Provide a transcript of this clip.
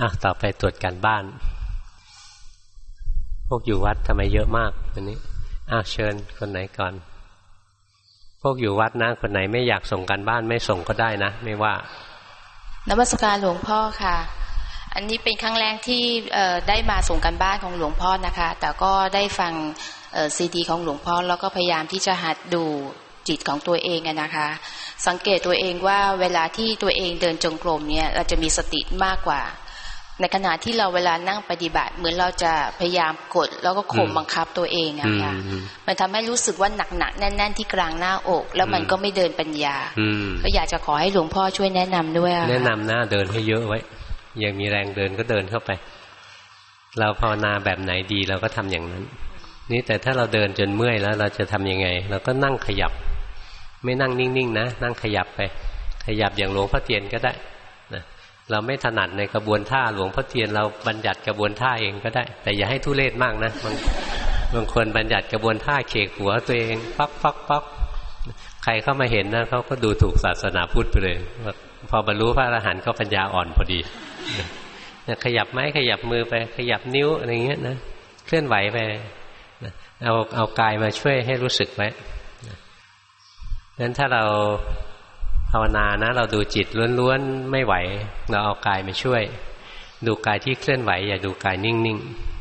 อะต่อไปตรวจการบ้าน พวกอยู่วัดทำไมเยอะมากวันนี้อะเชิญคนไหนก่อน พวกอยู่วัดนะคนไหนไม่อยากส่งการบ้านไม่ส่งก็ได้นะ ไม่ว่านมัสการหลวงพ่อค่ะ อันนี้เป็นครั้งแรกที่ได้มาส่งกันบ้านของหลวงพ่อนะคะ แต่ก็ได้ฟังซีดีของหลวงพ่อแล้วก็พยายามที่จะหัดดูจิตของตัวเองนะคะ สังเกตตัวเองว่าเวลาที่ตัวเองเดินจงกรมเนี่ยเราจะมีสติมากกว่า ในขณะที่เราเวลานั่งปฏิบัติ เหมือนเราจะพยายามกด แล้วก็ข่มบังคับตัวเองอะค่ะมันทำให้รู้สึกว่าหนักหนักแน่น ๆ ที่กลางหน้าอก แล้วมันก็ไม่เดินปัญญาก็อยากจะขอให้หลวงพ่อช่วยแนะนำด้วยแนะนำหน้าเดินให้เยอะไว้ยังมีแรงเดินก็เดินเข้าไป เราภาวนาแบบไหนดีเราก็ทำอย่างนั้น นี่แต่ถ้าเราเดินจนเมื่อยแล้ว เราจะทํำยังไง เราก็นั่งขยับ ไม่นั่งนิ่งๆนะนั่งขยับไป ขยับอย่างหลวงพ่อเทียนก็ได้นะ เราไม่ถนัดในกระบวนท่าหลวงพ่อเทียนเราบัญญัติกระบวนท่าเองก็ได้ แต่อย่าให้ทุเรศมากนะบางบางคนบัญญัติกระบวนท่าเขกหัวตัวเองปักปักปักใครเข้ามาเห็นนะเขาก็ดูถูกศาสนาพุทธไปเลยพอบรรลุพระอรหันต์ก็ปัญญาอ่อนพอดีขยับไม้ขยับมือไป ขยับนิ้วอะไรเงี้ยนะเคลื่อนไหวไปเอาเอากายมาช่วยให้รู้สึกไว้นั้นถ้าเรา ภาวนานะ เราดูจิตล้วนๆไม่ไหว เราเอากายมาช่วย ดูกายที่เคลื่อนไหว อย่าดูกายนิ่งๆ